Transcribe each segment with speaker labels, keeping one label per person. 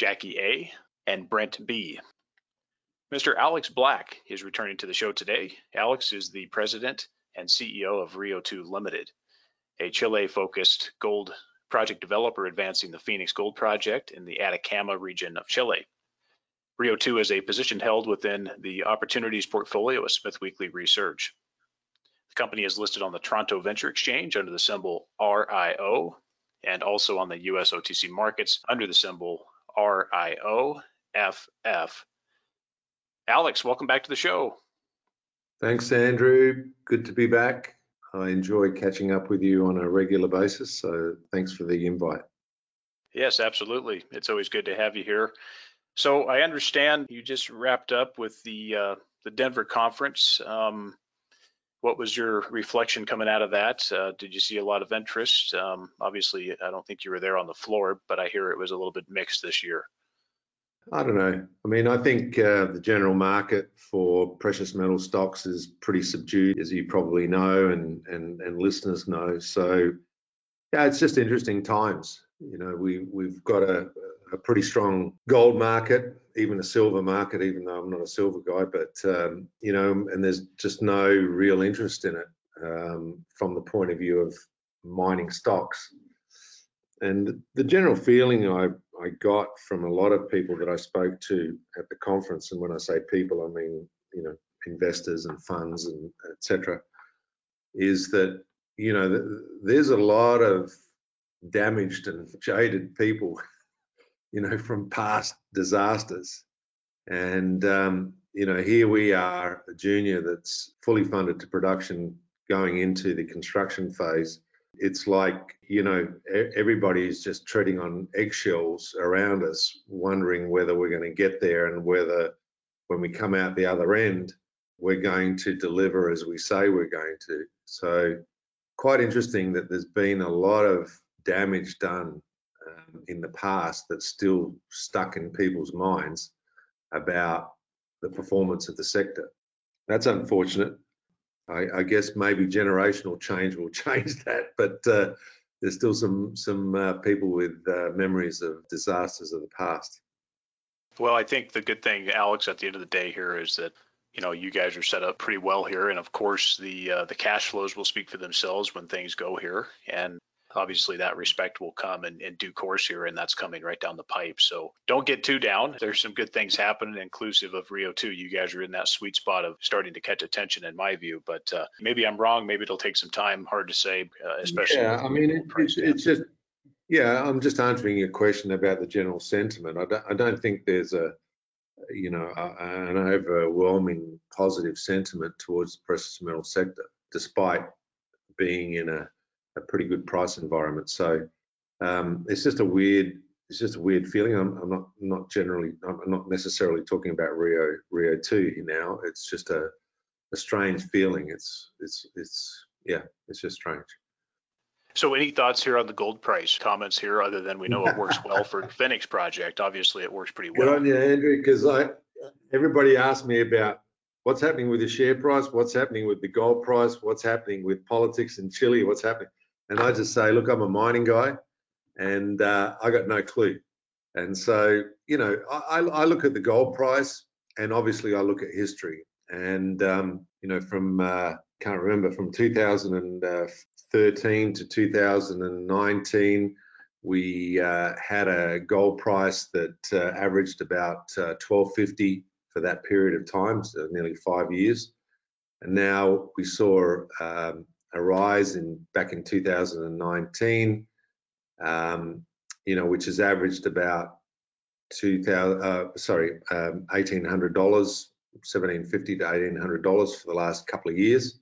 Speaker 1: Jackie A., and Brent B. Mr. Alex Black is returning to the show today. Alex is the president and CEO of Rio 2 Limited, a Chile focused gold project developer advancing the Fenix Gold Project in the Atacama region of Chile. Rio 2 is a position held within the opportunities portfolio of Smith Weekly Research. The company is listed on the Toronto Venture Exchange under the symbol RIO and also on the US OTC markets under the symbol R I O F F. Alex, welcome back to the show.
Speaker 2: Thanks, Andrew. Good to be back. I enjoy catching up with you on a regular basis, so thanks for the invite.
Speaker 1: Yes, absolutely. It's always good to have you here. So I understand you just wrapped up with the uh, the Denver conference. Um, what was your reflection coming out of that? Uh, did you see a lot of interest? Um, obviously, I don't think you were there on the floor, but I hear it was a little bit mixed this year.
Speaker 2: I don't know. I mean, I think uh, the general market for precious metal stocks is pretty subdued, as you probably know, and and and listeners know. So, yeah, it's just interesting times. You know, we we've got a, a pretty strong gold market, even a silver market, even though I'm not a silver guy, but um, you know, and there's just no real interest in it um, from the point of view of mining stocks. And the general feeling I, I got from a lot of people that I spoke to at the conference, and when I say people, I mean you know investors and funds and etc., is that you know there's a lot of damaged and jaded people you know, from past disasters. And, um, you know, here we are, a junior that's fully funded to production going into the construction phase. It's like, you know, everybody is just treading on eggshells around us, wondering whether we're going to get there and whether when we come out the other end, we're going to deliver as we say we're going to. So, quite interesting that there's been a lot of damage done in the past that's still stuck in people's minds about the performance of the sector. That's unfortunate. I, I guess maybe generational change will change that, but uh, there's still some some uh, people with uh, memories of disasters of the past.
Speaker 1: Well, I think the good thing, Alex, at the end of the day here is that you know you guys are set up pretty well here, and of course the uh, the cash flows will speak for themselves when things go here, and obviously that respect will come in, in due course here, and that's coming right down the pipe. So don't get too down. There's some good things happening, inclusive of Rio 2. You guys are in that sweet spot of starting to catch attention, in my view. But uh, maybe I'm wrong. Maybe it'll take some time. Hard to say, uh, especially.
Speaker 2: Yeah, I mean, it, it's, it's just. Yeah, I'm just answering your question about the general sentiment. I don't, I don't think there's a, you know, a, an overwhelming positive sentiment towards the precious metal sector, despite being in a a pretty good price environment. So um, it's just a weird it's just a weird feeling. I'm, I'm, not not generally I'm not necessarily talking about Rio Rio two now. It's just a a strange feeling. It's it's it's yeah, it's just strange.
Speaker 1: So any thoughts here on the gold price? Comments here other than we know it works well for Fenix project. Obviously it works pretty well.
Speaker 2: Good on you, Andrew, because I everybody asked me about what's happening with the share price, what's happening with the gold price, what's happening with politics in Chile, what's happening. And I just say, look, I'm a mining guy and uh, I got no clue. And so, you know, I, I, look at the gold price and obviously I look at history. And, um, you know, from, uh, can't remember, from 2013 to 2019, we uh, had a gold price that uh, averaged about 1250 uh, for that period of time, so nearly five years. And now we saw um, a rise in back in 2019, um, you know, which has averaged about 2000, uh, sorry, um, $1,800, 1750 to $1,800 for the last couple of years.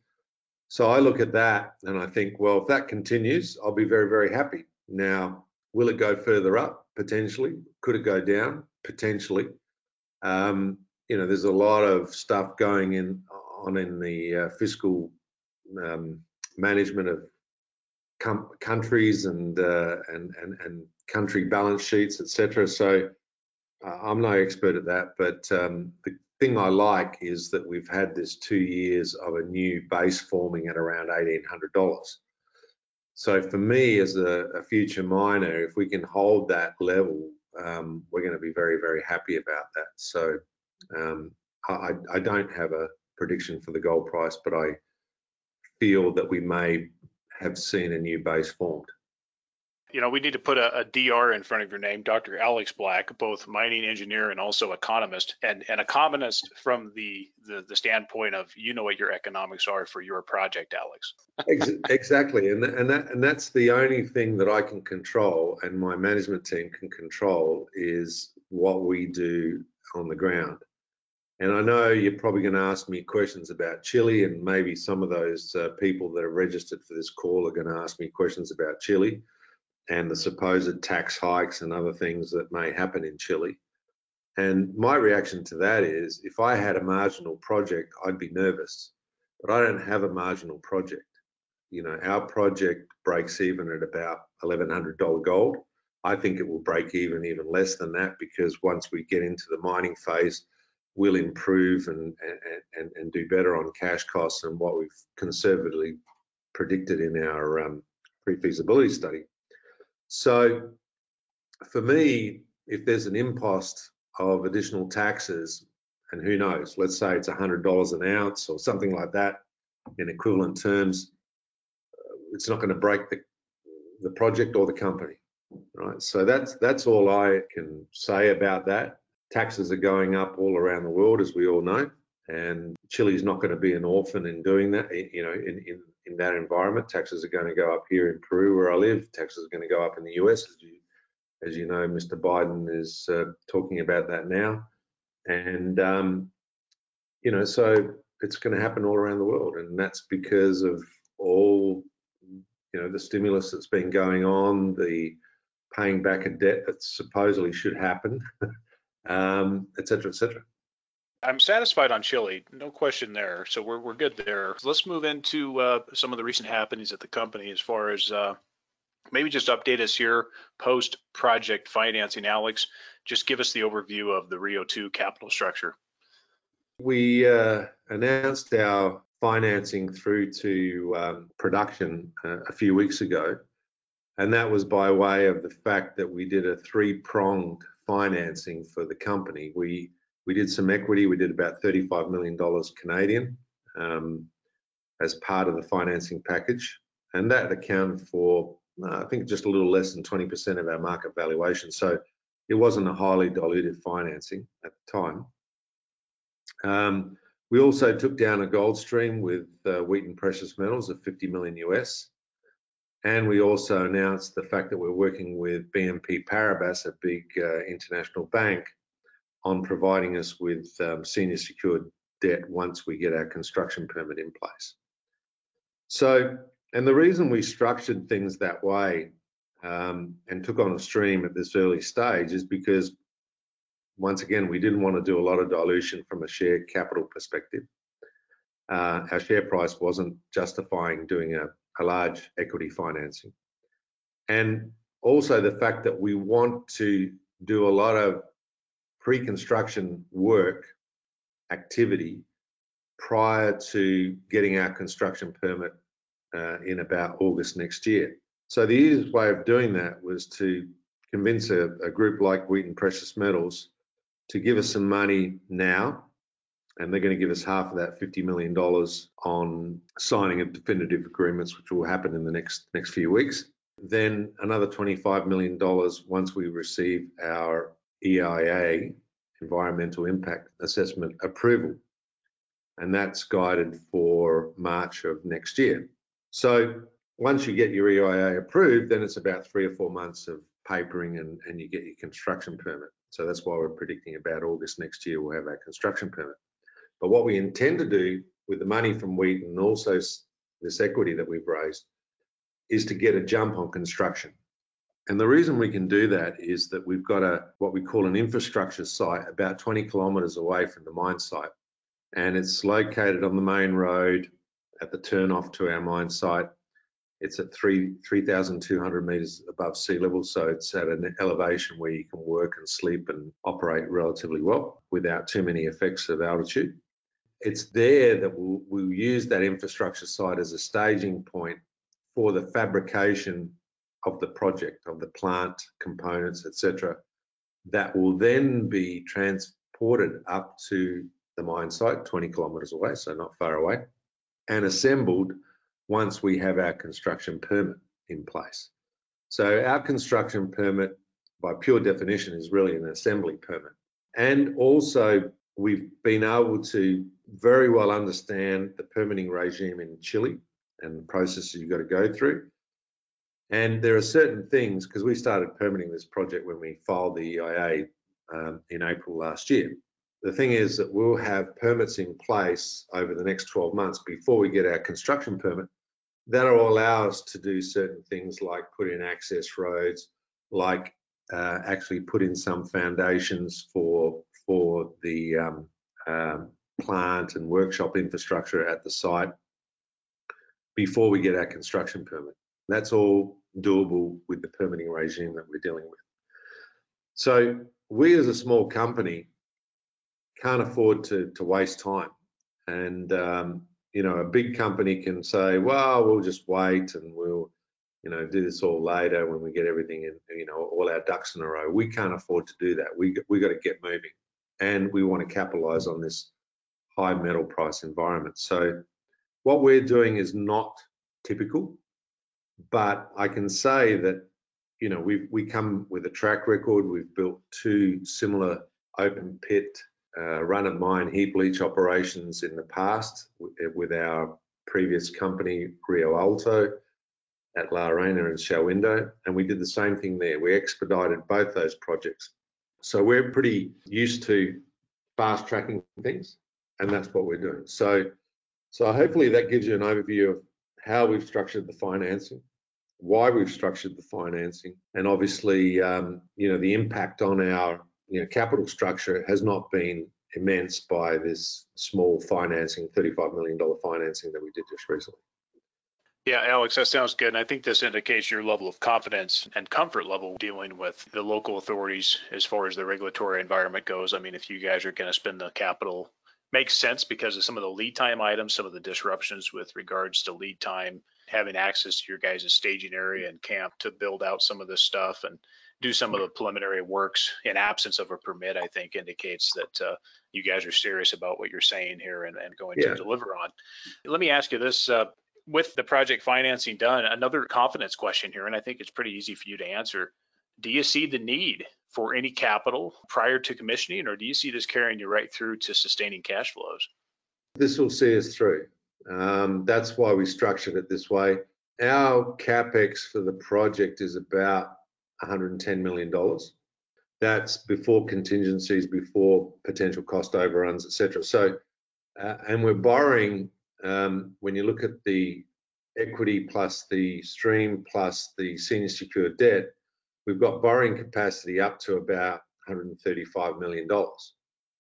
Speaker 2: So I look at that and I think, well, if that continues, I'll be very, very happy. Now, will it go further up? Potentially. Could it go down? Potentially. Um, you know, there's a lot of stuff going in on in the uh, fiscal um, management of countries and, uh, and, and and country balance sheets, etc. So uh, I'm no expert at that, but um, the thing I like is that we've had this two years of a new base forming at around $1,800. So for me, as a, a future miner, if we can hold that level, um, we're going to be very, very happy about that. So um, I, I don't have a prediction for the gold price, but I feel that we may have seen a new base formed
Speaker 1: you know, we need to put a, a, DR in front of your name, Dr. Alex Black, both mining engineer and also economist, and an economist from the, the, the standpoint of you know what your economics are for your project, Alex.
Speaker 2: exactly, and and that and that's the only thing that I can control, and my management team can control is what we do on the ground. And I know you're probably going to ask me questions about Chile, and maybe some of those uh, people that are registered for this call are going to ask me questions about Chile and the supposed tax hikes and other things that may happen in Chile. And my reaction to that is if I had a marginal project, I'd be nervous, but I don't have a marginal project. You know, our project breaks even at about $1,100 gold. I think it will break even even less than that because once we get into the mining phase, we'll improve and, and, and do better on cash costs than what we've conservatively predicted in our um, pre-feasibility study. So for me, if there's an impost of additional taxes, and who knows, let's say it's $100 an ounce or something like that in equivalent terms, uh, it's not going to break the, the project or the company, right? So that's that's all I can say about that. Taxes are going up all around the world, as we all know, and Chile's not going to be an orphan in doing that. You know, in, in in that environment. Taxes are going to go up here in Peru, where I live. Taxes are going to go up in the US, as you, as you know. Mr. Biden is uh, talking about that now, and um, you know, so it's going to happen all around the world, and that's because of all you know the stimulus that's been going on, the paying back a debt that supposedly should happen, um, et cetera, et cetera.
Speaker 1: I'm satisfied on Chile, no question there. So we're we're good there. Let's move into uh, some of the recent happenings at the company as far as uh, maybe just update us here post project financing. Alex, just give us the overview of the Rio 2 capital structure.
Speaker 2: We uh, announced our financing through to um, production uh, a few weeks ago, and that was by way of the fact that we did a three-pronged financing for the company. We we did some equity. We did about $35 million Canadian um, as part of the financing package. And that accounted for, uh, I think, just a little less than 20% of our market valuation. So it wasn't a highly diluted financing at the time. Um, we also took down a gold stream with uh, Wheaton Precious Metals of 50 million US. And we also announced the fact that we're working with BNP Paribas, a big uh, international bank, on providing us with um, senior secured debt once we get our construction permit in place. So, and the reason we structured things that way um, and took on a stream at this early stage is because, once again, we didn't want to do a lot of dilution from a share capital perspective. Uh, our share price wasn't justifying doing a, a large equity financing. And also the fact that we want to do a lot of pre-construction work activity prior to getting our construction permit uh, in about August next year. So the easiest way of doing that was to convince a, a, group like Wheaton Precious Metals to give us some money now, and they're going to give us half of that $50 million on signing of definitive agreements, which will happen in the next next few weeks. Then another $25 million once we receive our EIA, Environmental Impact Assessment approval. And that's guided for March of next year. So once you get your EIA approved, then it's about three or four months of papering and, and you get your construction permit. So that's why we're predicting about August next year we'll have our construction permit. But what we intend to do with the money from Wheaton and also this equity that we've raised is to get a jump on construction And the reason we can do that is that we've got a what we call an infrastructure site about 20 kilometres away from the mine site. And it's located on the main road at the turn off to our mine site. It's at 3 3,200 metres above sea level, so it's at an elevation where you can work and sleep and operate relatively well without too many effects of altitude. It's there that we'll, we'll use that infrastructure site as a staging point for the fabrication of the project, of the plant components, etc., that will then be transported up to the mine site, 20 kilometres away, so not far away, and assembled once we have our construction permit in place. So our construction permit, by pure definition, is really an assembly permit. And also, we've been able to very well understand the permitting regime in Chile and the processes you've got to go through. And there are certain things, because we started permitting this project when we filed the EIA um, in April last year. The thing is that we'll have permits in place over the next 12 months before we get our construction permit that'll allow us to do certain things like put in access roads, like uh, actually put in some foundations for for the um, um, plant and workshop infrastructure at the site before we get our construction permit. That's all doable with the permitting regime that we're dealing with. So we as a small company can't afford to, to waste time. And, um, you know, a big company can say, well, we'll just wait and we'll, you know, do this all later when we get everything in, you know, all our ducks in a row. We can't afford to do that. We, we got to get moving and we want to capitalize on this high metal price environment. So what we're doing is not typical but I can say that you know we we come with a track record. We've built two similar open pit uh, run of mine heap leach operations in the past with our previous company Rio Alto at La Arena and Shahuindo, and we did the same thing there. We expedited both those projects, so we're pretty used to fast tracking things, and that's what we're doing. So, so hopefully that gives you an overview of how we've structured the financing, why we've structured the financing, and obviously, um, you know, the impact on our you know, capital structure has not been immense by this small financing, $35 million financing that we did just recently.
Speaker 1: Yeah, Alex, that sounds good. And I think this indicates your level of confidence and comfort level dealing with the local authorities as far as the regulatory environment goes. I mean, if you guys are going to spend the capital, makes sense because of some of the lead time items, some of the disruptions with regards to lead time having access to your guys' staging area and camp to build out some of this stuff and do some of the preliminary works in absence of a permit, I think indicates that uh, you guys are serious about what you're saying here and, and going yeah. to deliver on. Let me ask you this. Uh, with the project financing done, another confidence question here, and I think it's pretty easy for you to answer. Do you see the need for any capital prior to commissioning, or do you see this carrying you right through to sustaining cash flows?
Speaker 2: This will see us through. Um, that's why we structured it this way. Our capex for the project is about 110 million dollars. That's before contingencies, before potential cost overruns, etc. So, uh, and we're borrowing. Um, when you look at the equity plus the stream plus the senior secured debt, we've got borrowing capacity up to about 135 million dollars.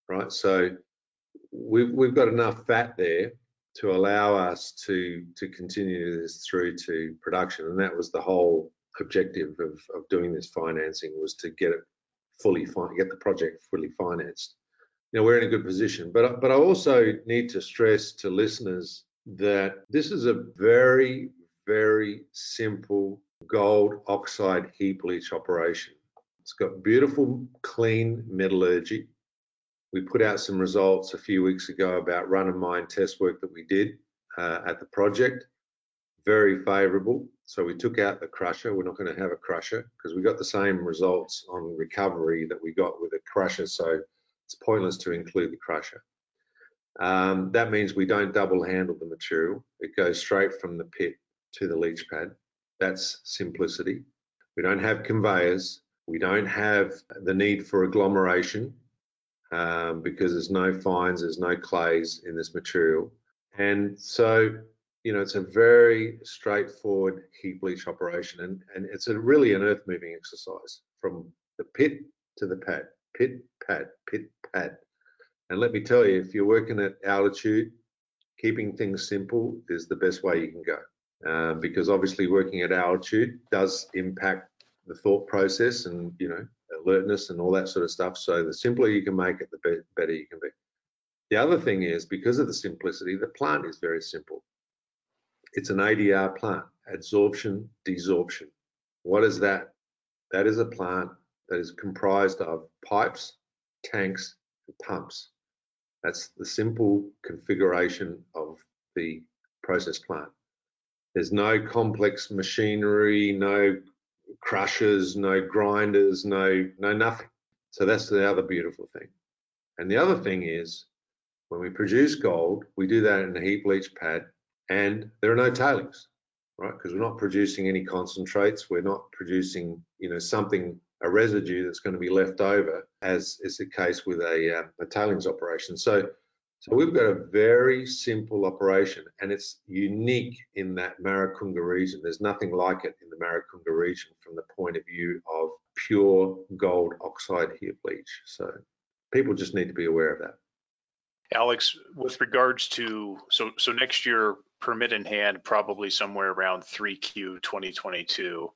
Speaker 2: Right. So we've we've got enough fat there to allow us to to continue this through to production and that was the whole objective of, of doing this financing was to get it fully get the project fully financed know we're in a good position but but i also need to stress to listeners that this is a very very simple gold oxide heap leach operation it's got beautiful clean metallurgy we put out some results a few weeks ago about run of mine test work that we did uh, at the project. Very favourable. So we took out the crusher. We're not going to have a crusher because we got the same results on recovery that we got with a crusher. So it's pointless to include the crusher. Um, that means we don't double handle the material. It goes straight from the pit to the leach pad. That's simplicity. We don't have conveyors. We don't have the need for agglomeration um, because there's no fines, there's no clays in this material. And so you know, it's a very straightforward heap leach operation, and, and it's a really an earth moving exercise from the pit to the pad, pit, pad, pit, pad. And let me tell you, if you're working at altitude, keeping things simple is the best way you can go. Um, because obviously working at altitude does impact the thought process and you know alertness and all that sort of stuff. So the simpler you can make it, the better you can be. The other thing is because of the simplicity, the plant is very simple. It's an ADR plant, adsorption, desorption. What is that? That is a plant that is comprised of pipes, tanks, and pumps. That's the simple configuration of the process plant. There's no complex machinery, no crushers, no grinders, no no nothing. So that's the other beautiful thing. And the other thing is when we produce gold, we do that in a heap leach pad and there are no tailings, right? Because we're not producing any concentrates, we're not producing, you know, something a residue that's going to be left over, as is the case with a, uh, a tailings operation. So, so we've got a very simple operation, and it's unique in that Maricunga region. There's nothing like it in the Maricunga region from the point of view of pure gold oxide heap leach. So people just need to be aware of that.
Speaker 1: Alex, with regards to so so next year permit in hand probably somewhere around 3Q 2022.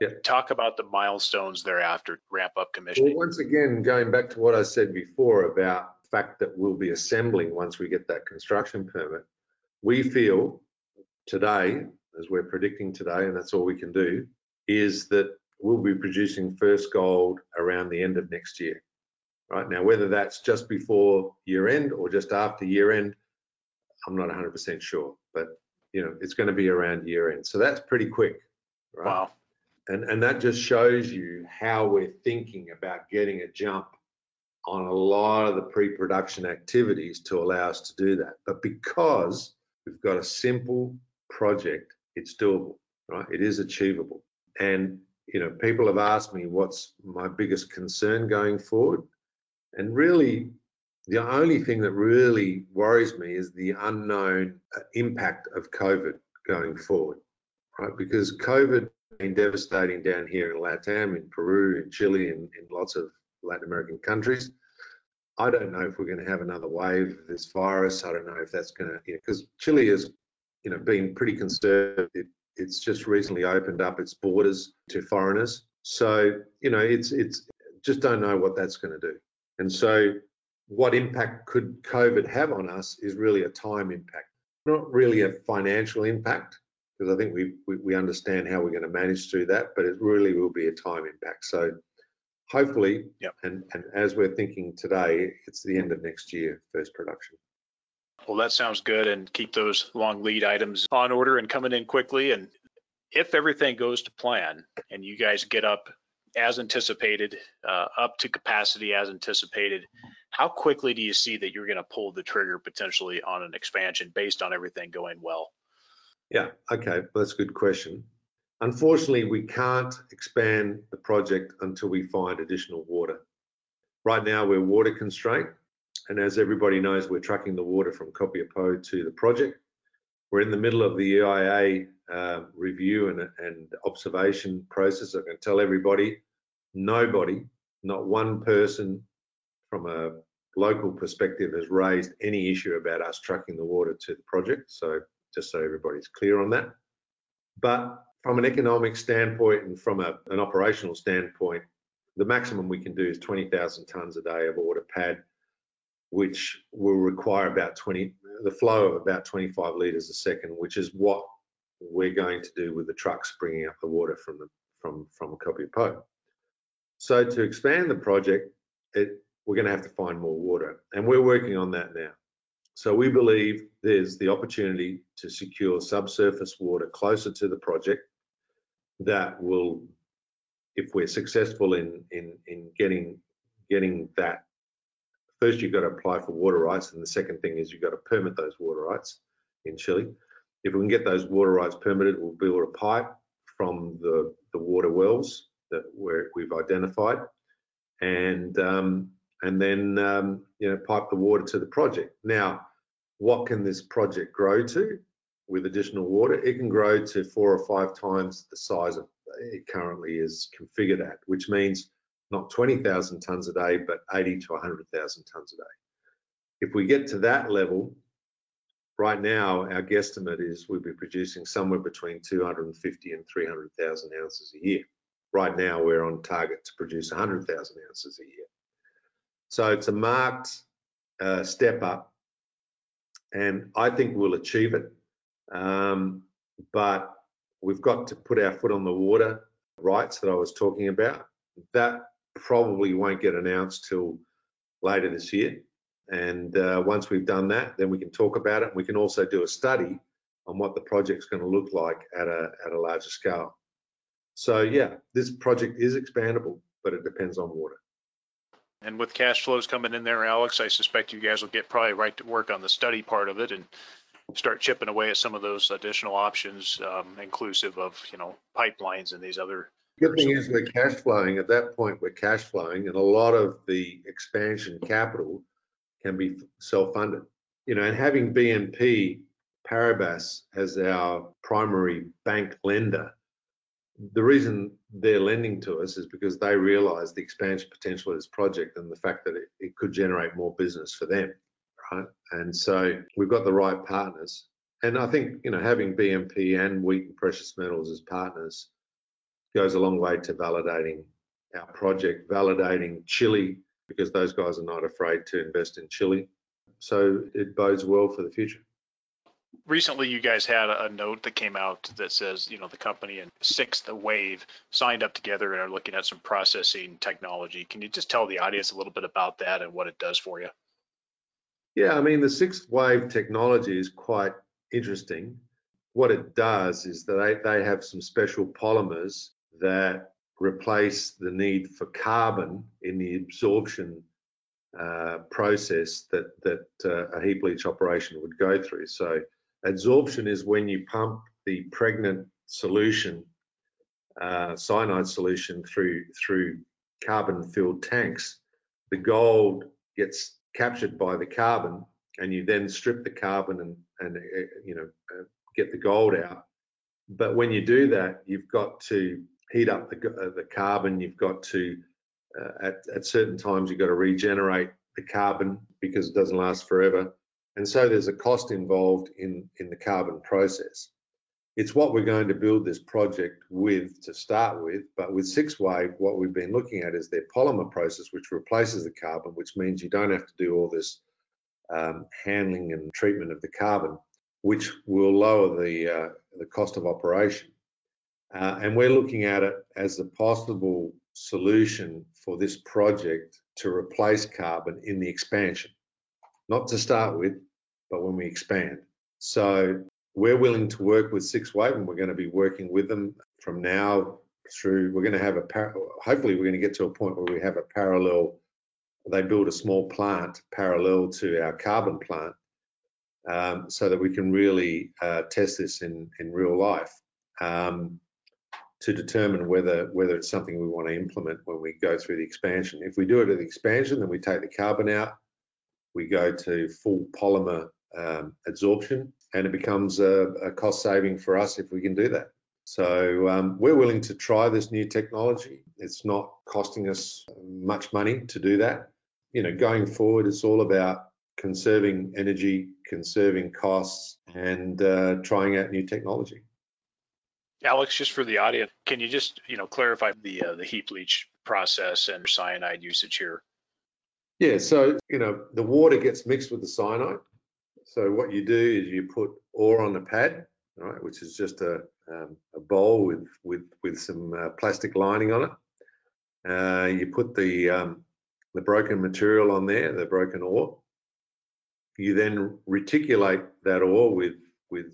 Speaker 2: Yeah.
Speaker 1: Talk about the milestones thereafter, ramp up commissioning.
Speaker 2: Well, once again, going back to what I said before about fact that we'll be assembling once we get that construction permit, we feel today, as we're predicting today, and that's all we can do, is that we'll be producing first gold around the end of next year. Right now, whether that's just before year end or just after year end, I'm not 100% sure, but you know, it's going to be around year end. So that's pretty quick, right?
Speaker 1: Wow.
Speaker 2: And, and that just shows you how we're thinking about getting a jump on a lot of the pre-production activities to allow us to do that. But because we've got a simple project, it's doable, right? It is achievable. And you know, people have asked me what's my biggest concern going forward. And really, the only thing that really worries me is the unknown uh, impact of COVID going forward, right? Because COVID been devastating down here in LATAM, in Peru, in Chile, and in lots of Latin American countries. I don't know if we're going to have another wave of this virus. I don't know if that's going to, you know, because Chile has, you know, been pretty conservative. It's just recently opened up its borders to foreigners. So, you know, it's it's just don't know what that's going to do. And so what impact could COVID have on us is really a time impact, not really a financial impact, because I think we, we, we understand how we're going to manage through that, but it really will be a time impact. So hopefully,
Speaker 1: yep.
Speaker 2: and, and as we're thinking today, it's the end of next year, first production.
Speaker 1: Well, that sounds good, and keep those long lead items on order and coming in quickly. And if everything goes to plan and you guys get up as anticipated, uh, up to capacity as anticipated, how quickly do you see that you're going to pull the trigger potentially on an expansion based on everything going well?
Speaker 2: Yeah, okay, well, that's a good question. Unfortunately, we can't expand the project until we find additional water. Right now, we're water constrained, and as everybody knows, we're trucking the water from Copiapó to the project. We're in the middle of the EIA uh, review and, and observation process. I can tell everybody, nobody, not one person from a local perspective has raised any issue about us trucking the water to the project. So just so everybody's clear on that. But from an economic standpoint and from a, an operational standpoint, the maximum we can do is 20,000 tonnes a day of water pad, which will require about 20, the flow of about 25 litres a second, which is what we're going to do with the trucks bringing up the water from the from from Copiapó. So to expand the project, it we're going to have to find more water. And we're working on that now. So we believe there's the opportunity to secure subsurface water closer to the project that will, if we're successful in, in, in getting, getting that, first you've got to apply for water rights. And the second thing is you've got to permit those water rights in Chile. If we can get those water rights permitted, we'll build a pipe from the, the water wells that we've identified. And um, and then um, you know pipe the water to the project. Now, what can this project grow to? With additional water, it can grow to four or five times the size of it currently is configured at, which means not 20,000 tonnes a day, but 80 to 100,000 tonnes a day. If we get to that level, right now our guesstimate is we'll be producing somewhere between 250 and 300,000 ounces a year. Right now we're on target to produce 100,000 ounces a year. So it's a marked uh, step up, and I think we'll achieve it. Um, but we've got to put our foot on the water rights that I was talking about. That probably won't get announced till later this year. And uh, once we've done that, then we can talk about it. We can also do a study on what the project's going to look like at a, at a larger scale. So yeah, this project is expandable, but it depends on water.
Speaker 1: And with cash flows coming in there, Alex, I suspect you guys will get probably right to work on the study part of it and start chipping away at some of those additional options, um, inclusive of, you know, pipelines and these other
Speaker 2: Good thing is we're cash flowing. At that point, we're cash flowing, and a lot of the expansion capital can be self-funded. You know, and having BNP Paribas as our primary bank lender, the reason they're lending to us is because they realize the expansion potential of this project and the fact that it, it could generate more business for them, right? And so we've got the right partners. And I think, you know, having BNP and Wheaton Precious Metals as partners goes a long way to validating our project, validating Chile, because those guys are not afraid to invest in Chile. So it bodes well for the future.
Speaker 1: Recently, you guys had a note that came out that says, you know, the company and Sixth Wave signed up together and are looking at some processing technology. Can you just tell the audience a little bit about that and what it does for you?
Speaker 2: Yeah, I mean, the Sixth Wave technology is quite interesting. What it does is that they, they have some special polymers that replace the need for carbon in the absorption uh, process that that uh, a heap leach operation would go through. So adsorption is when you pump the pregnant solution, uh, cyanide solution through through carbon-filled tanks. The gold gets captured by the carbon, and you then strip the carbon and and uh, you know uh, get the gold out. But when you do that, you've got to heat up the, uh, the carbon. You've got to, uh, at, at certain times, you've got to regenerate the carbon because it doesn't last forever. And so there's a cost involved in, in the carbon process. It's what we're going to build this project with to start with, but with Sixth Wave, what we've been looking at is their polymer process, which replaces the carbon, which means you don't have to do all this um, handling and treatment of the carbon, which will lower the uh, the cost of operation. Uh, and we're looking at it as a possible solution for this project to replace carbon in the expansion, not to start with, but when we expand. So we're willing to work with Sixth Wave and we're going to be working with them from now through. We're going to have a, hopefully, we're going to get to a point where we have a parallel, they build a small plant parallel to our carbon plant um, so that we can really uh, test this in, in real life. Um, to determine whether whether it's something we want to implement when we go through the expansion. If we do it at the expansion, then we take the carbon out, we go to full polymer um, adsorption, and it becomes a, a, cost saving for us if we can do that. So um, we're willing to try this new technology. It's not costing us much money to do that. You know, going forward, it's all about conserving energy, conserving costs, and uh, trying out new technology.
Speaker 1: Alex, just for the audience, can you just you know clarify the uh, the heap leach process and cyanide usage here?
Speaker 2: Yeah, so you know the water gets mixed with the cyanide. So what you do is you put ore on the pad, right, which is just a um, a bowl with with with some uh, plastic lining on it. Uh, you put the um, the broken material on there, the broken ore. You then reticulate that ore with with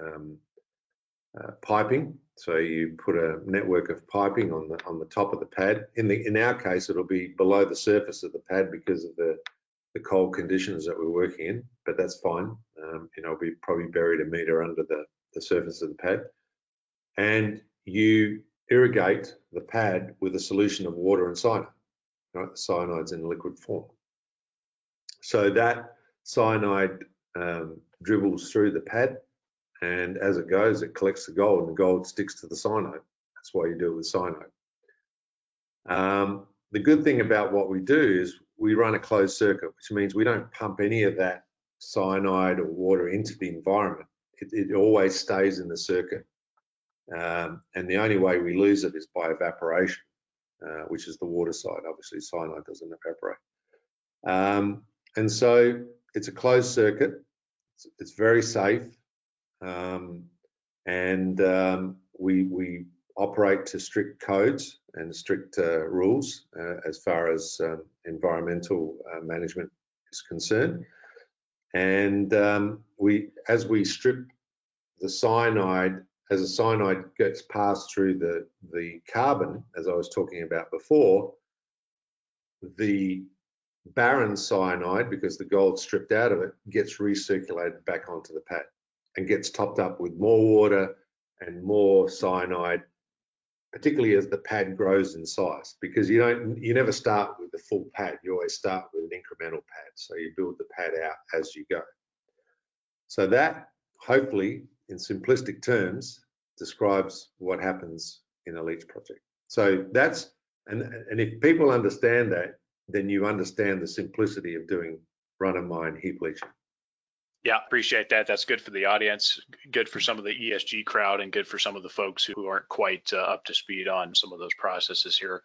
Speaker 2: um, uh, piping. So you put a network of piping on the on the top of the pad. In the in our case, it'll be below the surface of the pad because of the the cold conditions that we're working in, but that's fine. Um, you know, we probably buried a meter under the, the surface of the pad. And you irrigate the pad with a solution of water and cyanide. Right? Cyanide's in liquid form. So that cyanide um, dribbles through the pad And as it goes, it collects the gold and the gold sticks to the cyanide. That's why you do it with cyanide. Um, the good thing about what we do is we run a closed circuit, which means we don't pump any of that cyanide or water into the environment. It, it always stays in the circuit. Um, and the only way we lose it is by evaporation, uh, which is the water side. Obviously, cyanide doesn't evaporate. Um, and so it's a closed circuit. It's, it's very safe. Um, and um, we, we operate to strict codes and strict uh, rules uh, as far as um, environmental uh, management is concerned. And um, we, as we strip the cyanide, as the cyanide gets passed through the, the carbon, as I was talking about before, the barren cyanide, because the gold's stripped out of it, gets recirculated back onto the pad and gets topped up with more water and more cyanide particularly as the pad grows in size, because you don't, you never start with the full pad. You always start with an incremental pad. So you build the pad out as you go. So that hopefully, in simplistic terms, describes what happens in a leach project. So that's, and, and if people understand that, then you understand the simplicity of doing run of mine heap leaching.
Speaker 1: Yeah, appreciate that. That's good for the audience, good for some of the ESG crowd, and good for some of the folks who aren't quite uh, up to speed on some of those processes here.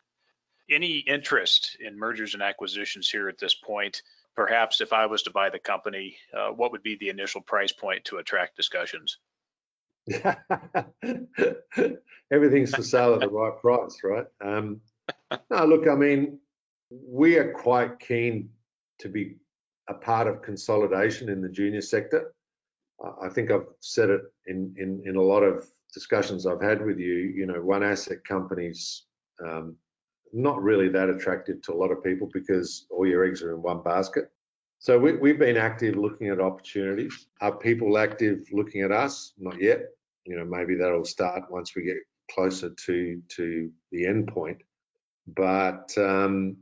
Speaker 1: Any interest in mergers and acquisitions here at this point? Perhaps if I was to buy the company, uh, what would be the initial price point to attract discussions?
Speaker 2: Everything's for sale at the right price, right? Um, no, look, I mean, we are quite keen to be a part of consolidation in the junior sector. I think I've said it in, in, in a lot of discussions I've had with you, you know, one asset companies um, not really that attractive to a lot of people because all your eggs are in one basket. So we, have been active looking at opportunities. Are people active looking at us? Not yet. You know, maybe that'll start once we get closer to to the end point. But um,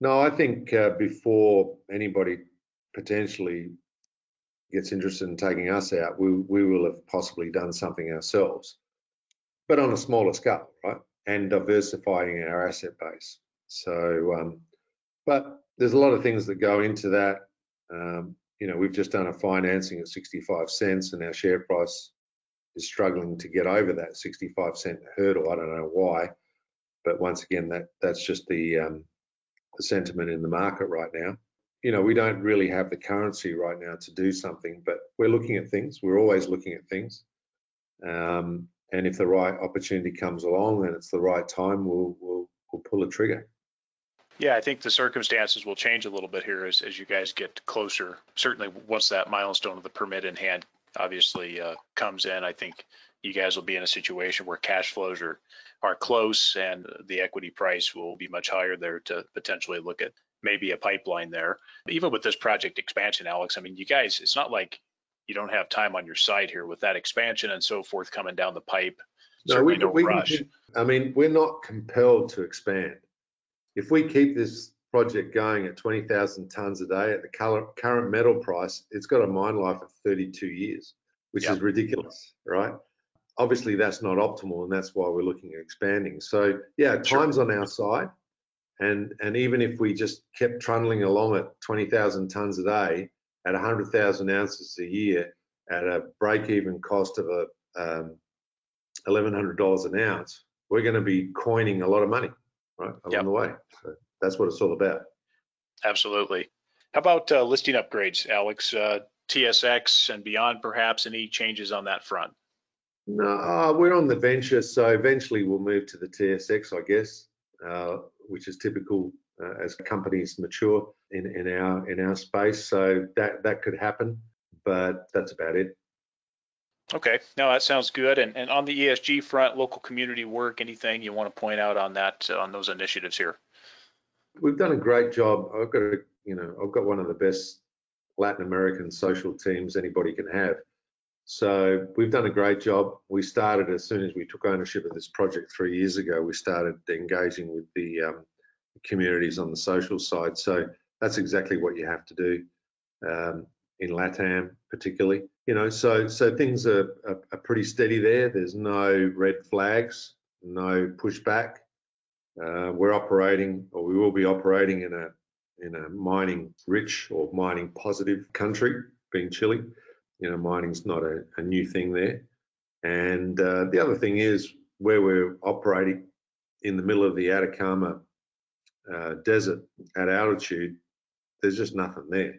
Speaker 2: no, I think uh, before anybody potentially gets interested in taking us out, we, we will have possibly done something ourselves, but on a smaller scale, right? And diversifying our asset base. So, um, but there's a lot of things that go into that. Um, you know, we've just done a financing at 65 cents and our share price is struggling to get over that 65 cent hurdle. I don't know why, but once again, that that's just the um, the sentiment in the market right now. You know, we don't really have the currency right now to do something, but we're looking at things. We're always looking at things. Um, and if the right opportunity comes along and it's the right time, we'll we'll, we'll pull a trigger.
Speaker 1: Yeah, I think the circumstances will change a little bit here as, as you guys get closer. Certainly, once that milestone of the permit in hand obviously uh, comes in, I think you guys will be in a situation where cash flows are are close and the equity price will be much higher there to potentially look at maybe a pipeline there. Even with this project expansion, Alex, I mean, you guys, it's not like you don't have time on your side here with that expansion and so forth coming down the pipe. No, we, no we rush.
Speaker 2: I mean, we're not compelled to expand. If we keep this project going at 20,000 tons a day at the current metal price, it's got a mine life of 32 years, which yep. is ridiculous, right? Obviously that's not optimal and that's why we're looking at expanding. So yeah, time's sure. on our side. And, and even if we just kept trundling along at 20,000 tons a day at 100,000 ounces a year at a break-even cost of a um, $1,100 an ounce, we're going to be coining a lot of money right along yep. the way. So that's what it's all about.
Speaker 1: Absolutely. How about uh, listing upgrades, Alex? Uh, TSX and beyond, perhaps any changes on that front?
Speaker 2: No, uh, we're on the venture, so eventually we'll move to the TSX, I guess, uh, which is typical uh, as companies mature in, in our in our space. So that that could happen, but that's about it.
Speaker 1: Okay, no, that sounds good. And and on the ESG front, local community work, anything you want to point out on that on those initiatives here?
Speaker 2: We've done a great job. I've got a, you know I've got one of the best Latin American social teams anybody can have so we've done a great job. We started as soon as we took ownership of this project three years ago. We started engaging with the um, communities on the social side. So that's exactly what you have to do. Um, in LATAM particularly. You know, so so things are, are, are pretty steady there. There's no red flags, no pushback. Uh, we're operating, or we will be operating in a in a mining rich or mining positive country, being Chile. You know, mining's not a, a new thing there. And uh, the other thing is where we're operating in the middle of the Atacama uh, desert at altitude, there's just nothing there.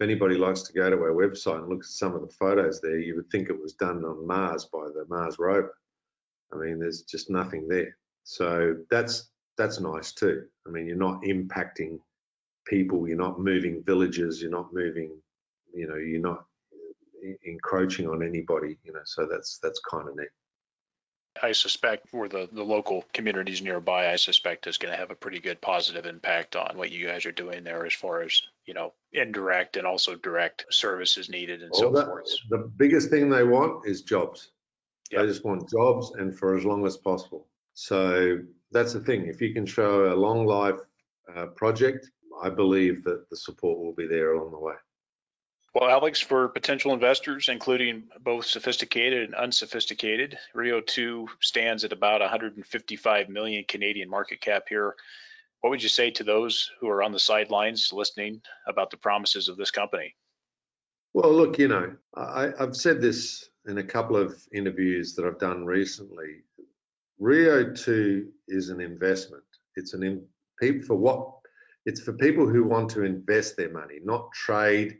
Speaker 2: If anybody likes to go to our website and look at some of the photos there, you would think it was done on Mars by the Mars rover. I mean, there's just nothing there. So that's that's nice too. I mean, you're not impacting people, you're not moving villages, you're not moving, you know, you're not encroaching on anybody, you know. So that's that's kind of neat.
Speaker 1: I suspect for the, the local communities nearby, I suspect is going to have a pretty good positive impact on what you guys are doing there as far as, you know, indirect and also direct services needed and well, so forth.
Speaker 2: The biggest thing they want is jobs. Yep. They just want jobs and for as long as possible. So that's the thing. If you can show a long life uh, project, I believe that the support will be there along the way.
Speaker 1: Well, Alex, for potential investors, including both sophisticated and unsophisticated, Rio 2 stands at about 155 million Canadian market cap here. What would you say to those who are on the sidelines listening about the promises of this company?
Speaker 2: Well, look, you know, I, have said this in a couple of interviews that I've done recently. Rio 2 is an investment. It's an in, for what it's for people who want to invest their money, not trade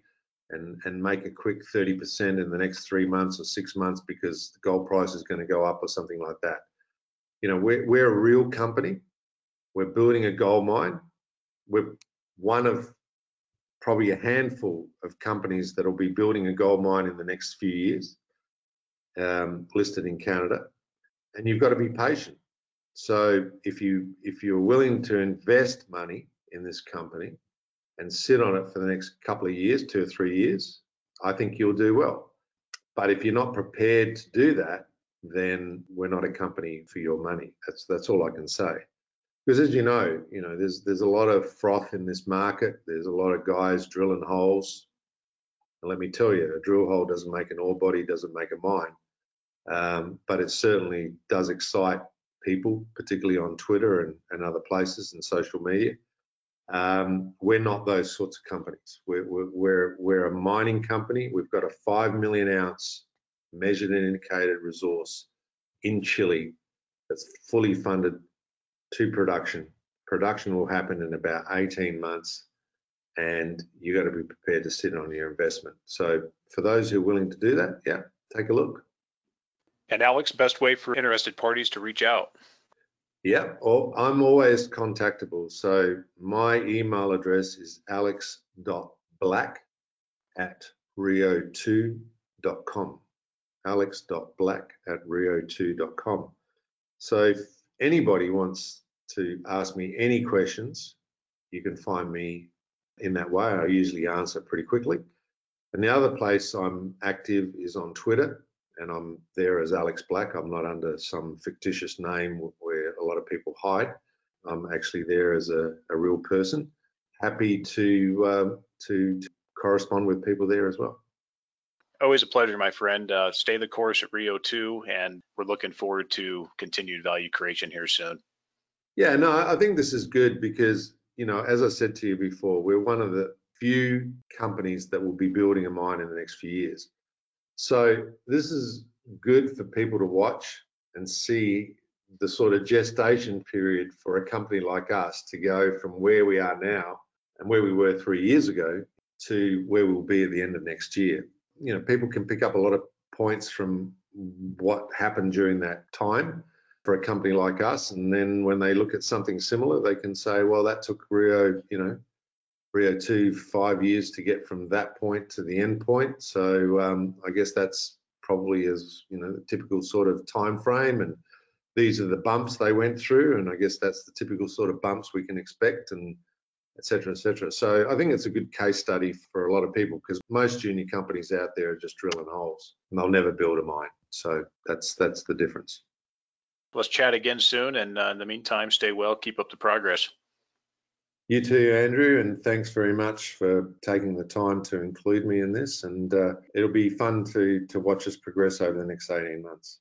Speaker 2: and, and make a quick 30% in the next three months or six months because the gold price is going to go up or something like that. You know, we're, we're a real company. We're building a gold mine. We're one of probably a handful of companies that will be building a gold mine in the next few years, um, listed in Canada. And you've got to be patient. So if you if you're willing to invest money in this company, and sit on it for the next couple of years, two or three years, I think you'll do well. But if you're not prepared to do that, then we're not a company for your money. That's that's all I can say. Because as you know, you know, there's there's a lot of froth in this market. There's a lot of guys drilling holes. And let me tell you, a drill hole doesn't make an ore body, doesn't make a mine. Um, but it certainly does excite people, particularly on Twitter and, and other places and social media. Um, we're not those sorts of companies. We're, we're, we're a mining company. We've got a 5 million ounce measured and indicated resource in Chile that's fully funded to production. Production will happen in about 18 months and you've got to be prepared to sit on your investment. So for those who are willing to do that, yeah, take a look.
Speaker 1: And Alex, best way for interested parties to reach out?
Speaker 2: Yeah, I'm always contactable. So my email address is alex.black at rio2.com. alex.black at rio2.com. So if anybody wants to ask me any questions, you can find me in that way. I usually answer pretty quickly. And the other place I'm active is on Twitter, and I'm there as Alex Black. I'm not under some fictitious name where lot of people hide. I'm actually there as a, a real person. Happy to, um, to, to correspond with people there as well.
Speaker 1: Always a pleasure, my friend. Uh, stay the course at Rio 2, and we're looking forward to continued value creation here soon.
Speaker 2: Yeah, no, I think this is good because, you know, as I said to you before, we're one of the few companies that will be building a mine in the next few years. So this is good for people to watch and see the sort of gestation period for a company like us to go from where we are now and where we were three years ago to where we'll be at the end of next year. You know, people can pick up a lot of points from what happened during that time for a company like us. And then when they look at something similar, they can say, well, that took Rio, you know, Rio 2 five years to get from that point to the end point. So um, I guess that's probably as you know the typical sort of time frame and these are the bumps they went through and I guess that's the typical sort of bumps we can expect and etc etc so I think it's a good case study for a lot of people because most junior companies out there are just drilling holes and they'll never build a mine so that's that's the difference
Speaker 1: let's chat again soon and uh, in the meantime stay well keep up the progress
Speaker 2: You too, Andrew, and thanks very much for taking the time to include me in this. And uh, it'll be fun to to watch us progress over the next 18 months.